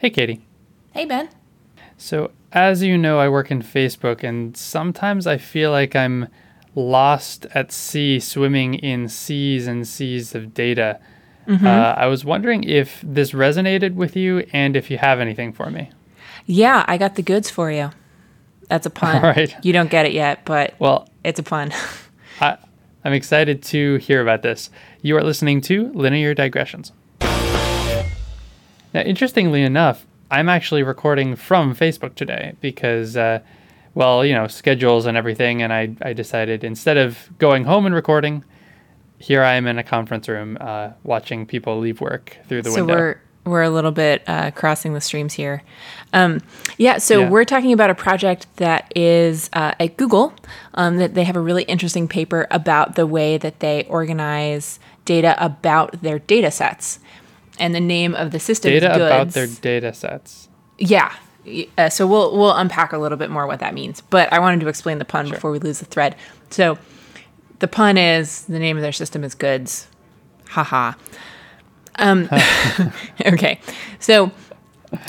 Hey, Katie. Hey, Ben. So, as you know, I work in Facebook, and sometimes I feel like I'm lost at sea, swimming in seas and seas of data. Uh, I was wondering if this resonated with you and if you have anything for me. Yeah, I got the goods for you. That's a pun. All right. You don't get it yet, but Well, it's a pun. I, I'm excited to hear about this. You are listening to Linear Digressions. Now, interestingly enough, I'm actually recording from Facebook today because, uh, well, you know, schedules and everything, and I, I decided instead of going home and recording, here I am in a conference room uh, watching people leave work through the window. so window. we're we're a little bit uh, crossing the streams here. Um, yeah, so Yeah. we're talking about a project that is uh, at Google. Um, that they have a really interesting paper about the way that they organize data about their data sets. And the name of the system Data is goods. about their data sets. Yeah. Uh, so we'll we'll unpack a little bit more what that means. But I wanted to explain the pun before we lose the thread. So the pun is the name of their system is goods. Haha. Um, okay. So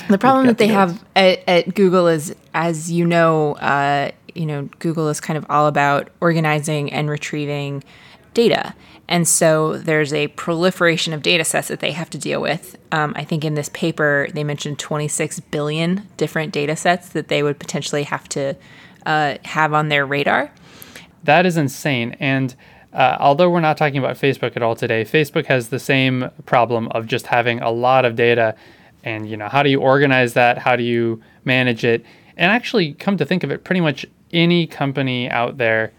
the problem that they the have at, at Google is, as you know, uh, you know, Google is kind of all about organizing and retrieving data. And so there's a proliferation of data sets that they have to deal with. Um, I think in this paper, they mentioned 26 billion different data sets that they would potentially have to uh, have on their radar. That is insane. And uh, although we're not talking about Facebook at all today, Facebook has the same problem of just having a lot of data. And, you know, how do you organize that? How do you manage it? And actually, come to think of it, pretty much any company out there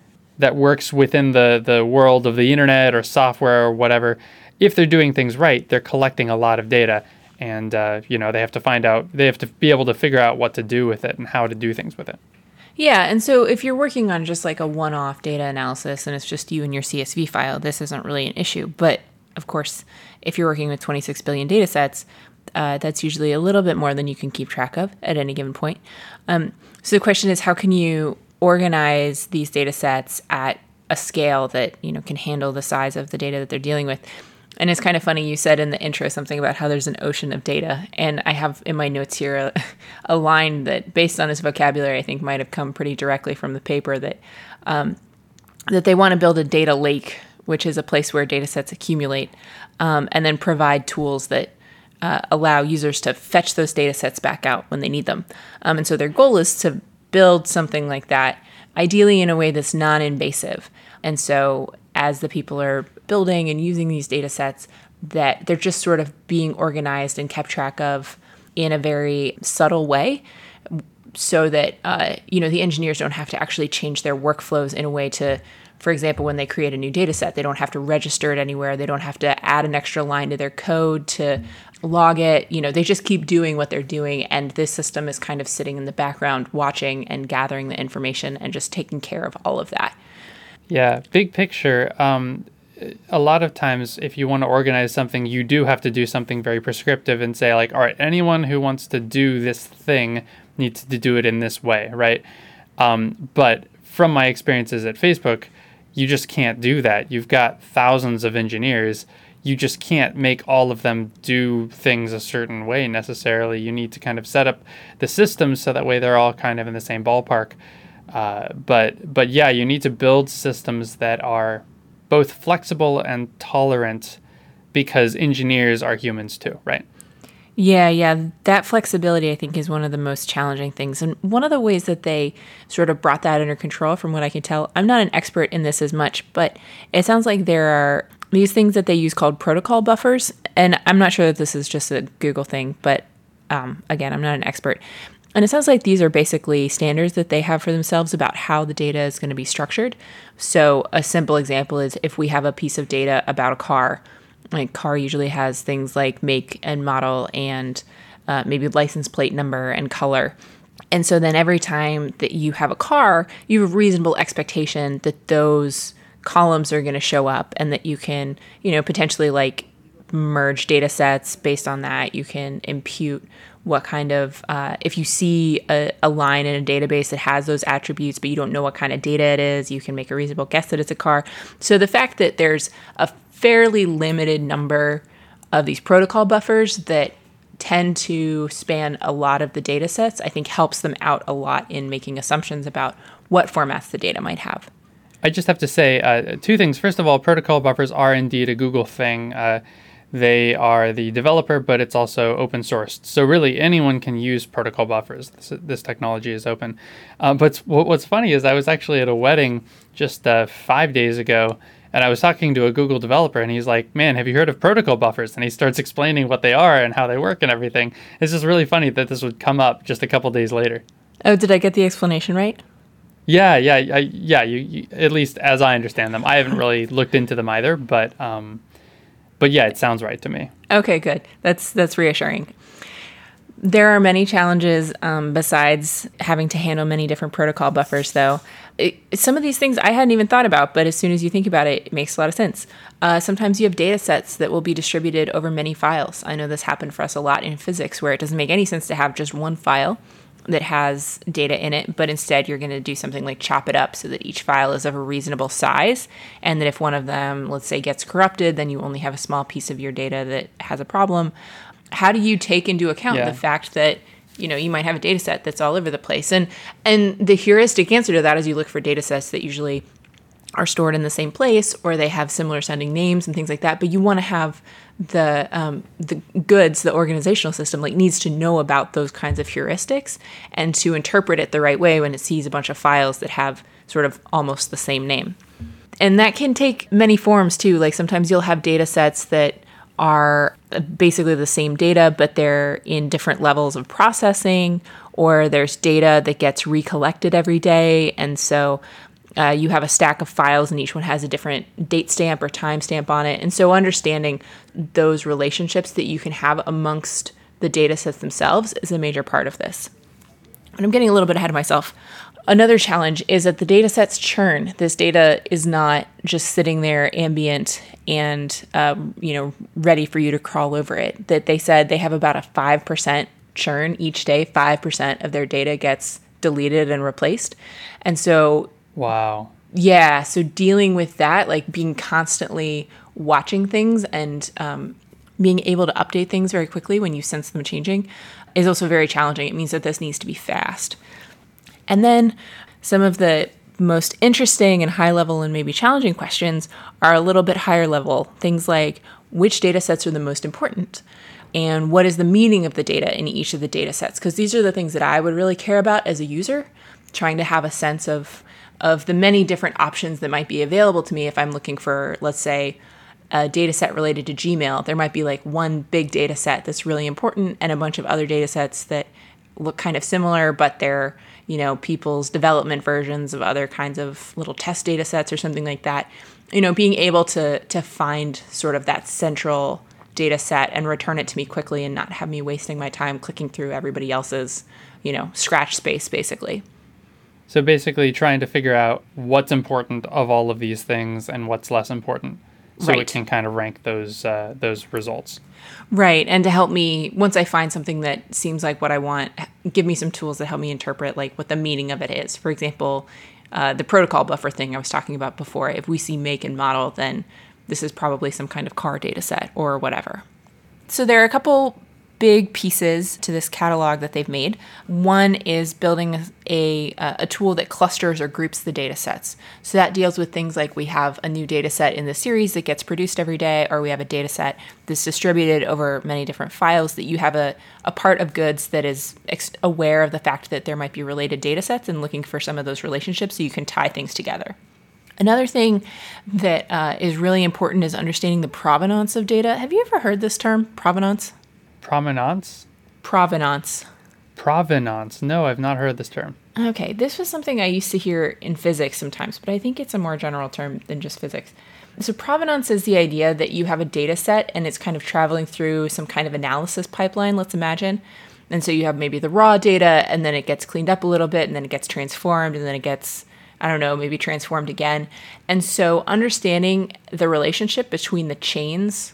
that works within the, the world of the internet or software or whatever, if they're doing things right, they're collecting a lot of data. And, uh, you know, they have to find out, they have to be able to figure out what to do with it and how to do things with it. Yeah, and so if you're working on just like a one off data analysis and it's just you and your CSV file, this isn't really an issue. But of course, if you're working with 26 billion data sets, uh, that's usually a little bit more than you can keep track of at any given point. Um, so the question is, how can you organize these data sets at a scale that you know can handle the size of the data that they're dealing with? And it's kind of funny. You said in the intro something about how there's an ocean of data, and I have in my notes here a, a line that, based on his vocabulary, I think might have come pretty directly from the paper that um, that they want to build a data lake, which is a place where data sets accumulate, um, and then provide tools that uh, allow users to fetch those data sets back out when they need them. Um, and so their goal is to build something like that, ideally in a way that's non invasive. And so as the people are building and using these data sets, that they're just sort of being organized and kept track of in a very subtle way so that uh, you know the engineers don't have to actually change their workflows in a way to for example when they create a new data set they don't have to register it anywhere they don't have to add an extra line to their code to log it you know they just keep doing what they're doing and this system is kind of sitting in the background watching and gathering the information and just taking care of all of that Yeah, big picture. Um, a lot of times, if you want to organize something, you do have to do something very prescriptive and say, like, all right, anyone who wants to do this thing needs to do it in this way, right? Um, but from my experiences at Facebook, you just can't do that. You've got thousands of engineers. You just can't make all of them do things a certain way necessarily. You need to kind of set up the systems so that way they're all kind of in the same ballpark. Uh, but but yeah, you need to build systems that are both flexible and tolerant because engineers are humans too, right? Yeah, yeah. That flexibility, I think, is one of the most challenging things. And one of the ways that they sort of brought that under control, from what I can tell, I'm not an expert in this as much, but it sounds like there are these things that they use called protocol buffers. And I'm not sure that this is just a Google thing, but um, again, I'm not an expert. And it sounds like these are basically standards that they have for themselves about how the data is going to be structured. So, a simple example is if we have a piece of data about a car, like car usually has things like make and model and uh, maybe license plate number and color. And so then every time that you have a car, you have a reasonable expectation that those columns are going to show up and that you can, you know, potentially like merge data sets based on that. You can impute what kind of, uh, if you see a, a line in a database that has those attributes, but you don't know what kind of data it is, you can make a reasonable guess that it's a car. So the fact that there's a fairly limited number of these protocol buffers that tend to span a lot of the data sets, I think helps them out a lot in making assumptions about what formats the data might have. I just have to say uh, two things. First of all, protocol buffers are indeed a Google thing. Uh, they are the developer, but it's also open sourced. So really, anyone can use protocol buffers. This, this technology is open. Uh, but what, what's funny is I was actually at a wedding just uh, five days ago, and I was talking to a Google developer, and he's like, "Man, have you heard of protocol buffers?" And he starts explaining what they are and how they work and everything. It's just really funny that this would come up just a couple days later. Oh, did I get the explanation right? Yeah, yeah, I, yeah. You, you, at least as I understand them, I haven't really looked into them either, but um, but yeah, it sounds right to me. Okay, good. That's that's reassuring. There are many challenges um, besides having to handle many different protocol buffers, though. It, some of these things I hadn't even thought about, but as soon as you think about it, it makes a lot of sense. Uh, sometimes you have data sets that will be distributed over many files. I know this happened for us a lot in physics, where it doesn't make any sense to have just one file that has data in it, but instead you're going to do something like chop it up so that each file is of a reasonable size. And that if one of them, let's say, gets corrupted, then you only have a small piece of your data that has a problem. How do you take into account yeah. the fact that you know you might have a data set that's all over the place and and the heuristic answer to that is you look for data sets that usually are stored in the same place or they have similar sounding names and things like that but you want to have the um, the goods the organizational system like needs to know about those kinds of heuristics and to interpret it the right way when it sees a bunch of files that have sort of almost the same name. And that can take many forms too. Like sometimes you'll have data sets that are basically the same data but they're in different levels of processing or there's data that gets recollected every day. And so uh, you have a stack of files and each one has a different date stamp or time stamp on it. And so understanding those relationships that you can have amongst the data sets themselves is a major part of this. And I'm getting a little bit ahead of myself. Another challenge is that the data sets churn. This data is not just sitting there ambient and um, you know ready for you to crawl over it. That they said they have about a five percent churn each day. Five percent of their data gets deleted and replaced, and so Wow. Yeah. So dealing with that, like being constantly watching things and um, being able to update things very quickly when you sense them changing is also very challenging. It means that this needs to be fast. And then some of the most interesting and high level and maybe challenging questions are a little bit higher level. Things like which data sets are the most important? And what is the meaning of the data in each of the data sets? Because these are the things that I would really care about as a user, trying to have a sense of of the many different options that might be available to me if I'm looking for, let's say, a data set related to Gmail. There might be like one big data set that's really important and a bunch of other data sets that look kind of similar, but they're, you know, people's development versions of other kinds of little test data sets or something like that. You know, being able to to find sort of that central data set and return it to me quickly and not have me wasting my time clicking through everybody else's, you know, scratch space basically. So basically, trying to figure out what's important of all of these things and what's less important, so right. it can kind of rank those uh, those results. Right, and to help me once I find something that seems like what I want, give me some tools that help me interpret like what the meaning of it is. For example, uh, the protocol buffer thing I was talking about before. If we see make and model, then this is probably some kind of car data set or whatever. So there are a couple big pieces to this catalog that they've made. One is building a, a, tool that clusters or groups the data sets. So that deals with things like we have a new data set in the series that gets produced every day, or we have a data set that's distributed over many different files, that you have a, a part of goods that is ex- aware of the fact that there might be related data sets and looking for some of those relationships so you can tie things together. Another thing that uh, is really important is understanding the provenance of data. Have you ever heard this term, provenance? Provenance? Provenance. Provenance. No, I've not heard this term. Okay, this was something I used to hear in physics sometimes, but I think it's a more general term than just physics. So, provenance is the idea that you have a data set and it's kind of traveling through some kind of analysis pipeline, let's imagine. And so you have maybe the raw data, and then it gets cleaned up a little bit, and then it gets transformed, and then it gets, I don't know, maybe transformed again. And so, understanding the relationship between the chains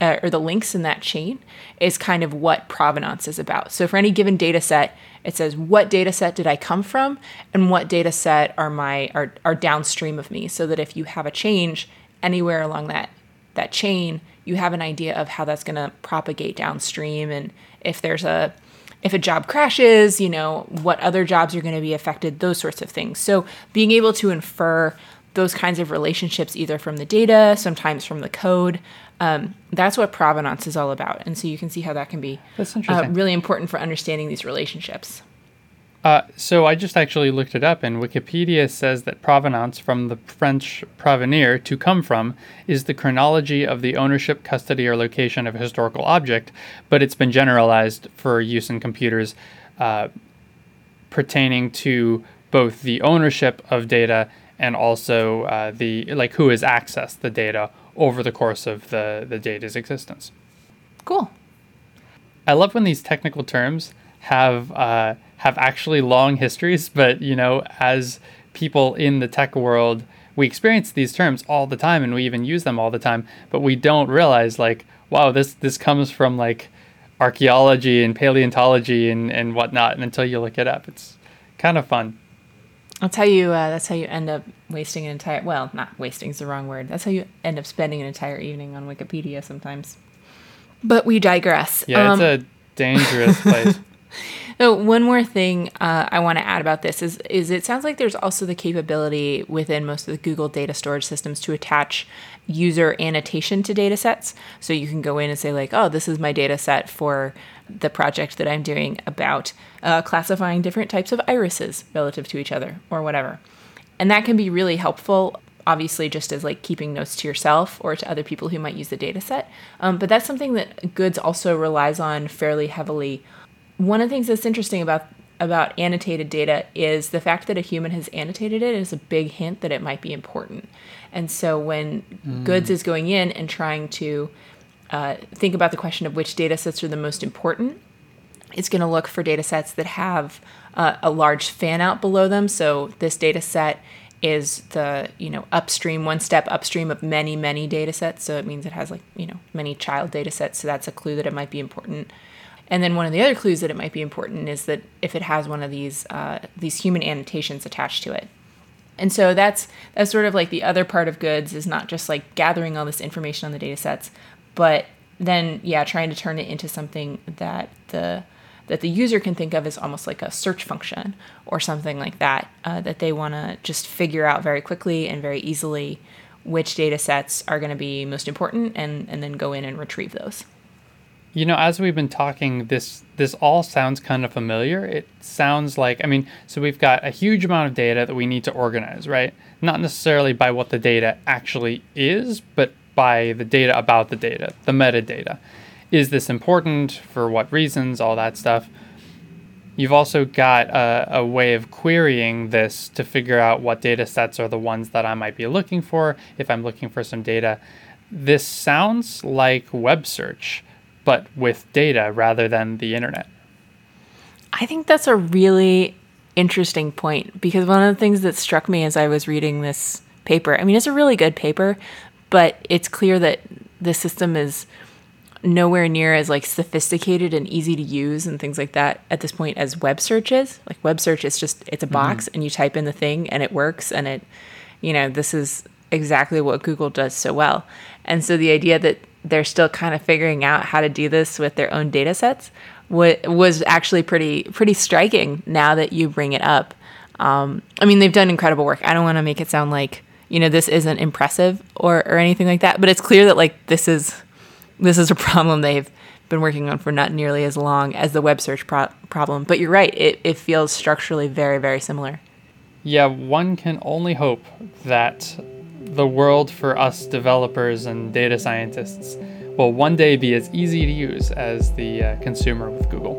uh, or the links in that chain is kind of what provenance is about. So for any given data set, it says what data set did I come from and what data set are my are, are downstream of me so that if you have a change anywhere along that that chain, you have an idea of how that's going to propagate downstream and if there's a if a job crashes, you know, what other jobs are going to be affected, those sorts of things. So being able to infer those kinds of relationships either from the data, sometimes from the code, um, that's what provenance is all about. And so you can see how that can be uh, really important for understanding these relationships. Uh, so I just actually looked it up, and Wikipedia says that provenance, from the French provenir, to come from, is the chronology of the ownership, custody, or location of a historical object, but it's been generalized for use in computers uh, pertaining to both the ownership of data and also uh, the like who has accessed the data over the course of the, the data's existence. Cool. I love when these technical terms have uh, have actually long histories, but you know, as people in the tech world, we experience these terms all the time and we even use them all the time, but we don't realize like, wow, this this comes from like archaeology and paleontology and, and whatnot and until you look it up. It's kind of fun. That's how you uh, that's how you end up wasting an entire well, not wasting is the wrong word. That's how you end up spending an entire evening on Wikipedia sometimes. But we digress. Yeah, um, it's a dangerous place. So one more thing uh, I want to add about this is is it sounds like there's also the capability within most of the Google data storage systems to attach user annotation to data sets. So you can go in and say like, oh, this is my data set for the project that I'm doing about uh, classifying different types of irises relative to each other or whatever. And that can be really helpful obviously just as like keeping notes to yourself or to other people who might use the data set. Um, but that's something that Goods also relies on fairly heavily one of the things that's interesting about about annotated data is the fact that a human has annotated it is a big hint that it might be important. And so when mm. Goods is going in and trying to uh, think about the question of which data sets are the most important, it's going to look for data sets that have uh, a large fan out below them. So this data set is the you know upstream one step upstream of many many data sets so it means it has like you know many child data sets so that's a clue that it might be important and then one of the other clues that it might be important is that if it has one of these uh, these human annotations attached to it. And so that's that's sort of like the other part of goods is not just like gathering all this information on the data sets, but then yeah, trying to turn it into something that the that the user can think of as almost like a search function or something like that uh, that they want to just figure out very quickly and very easily which data sets are going to be most important and, and then go in and retrieve those. You know, as we've been talking, this this all sounds kind of familiar. It sounds like I mean, so we've got a huge amount of data that we need to organize, right? Not necessarily by what the data actually is, but by the data about the data, the metadata. Is this important? For what reasons? All that stuff. You've also got a, a, way of querying this to figure out what data sets are the ones that I might be looking for if I'm looking for some data. This sounds like web search but with data rather than the internet. I think that's a really interesting point because one of the things that struck me as I was reading this paper, I mean, it's a really good paper, but it's clear that the system is nowhere near as like sophisticated and easy to use and things like that at this point as web search is. Like web search is just it's a mm-hmm. box mm-hmm. and you type in the thing and it works and it you know, this is exactly what Google does so well. And so the idea that they're still kind of figuring out how to do this with their own data sets was actually pretty pretty striking now that you bring it up. Um, I mean, they've done incredible work. I don't want to make it sound like you know this isn't impressive or or anything like that, but it's clear that like this is this is a problem they've been working on for not nearly as long as the web search pro- problem. But you're right; it it feels structurally very very similar. Yeah, one can only hope that the world for us developers and data scientists will one day be as easy to use as the uh, consumer with Google.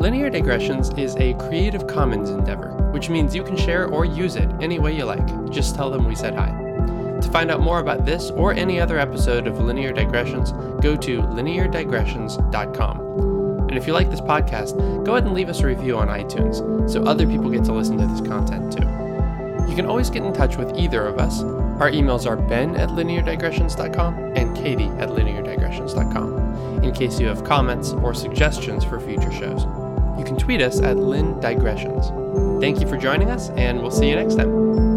Linear Digressions is a Creative Commons endeavor, which means you can share or use it any way you like. Just tell them we said hi. To find out more about this or any other episode of Linear Digressions, go to lineardigressions.com. And if you like this podcast, go ahead and leave us a review on iTunes so other people get to listen to this content too. You can always get in touch with either of us. Our emails are ben at lineardigressions.com and katie at lineardigressions.com in case you have comments or suggestions for future shows. You can tweet us at lindigressions. Thank you for joining us, and we'll see you next time.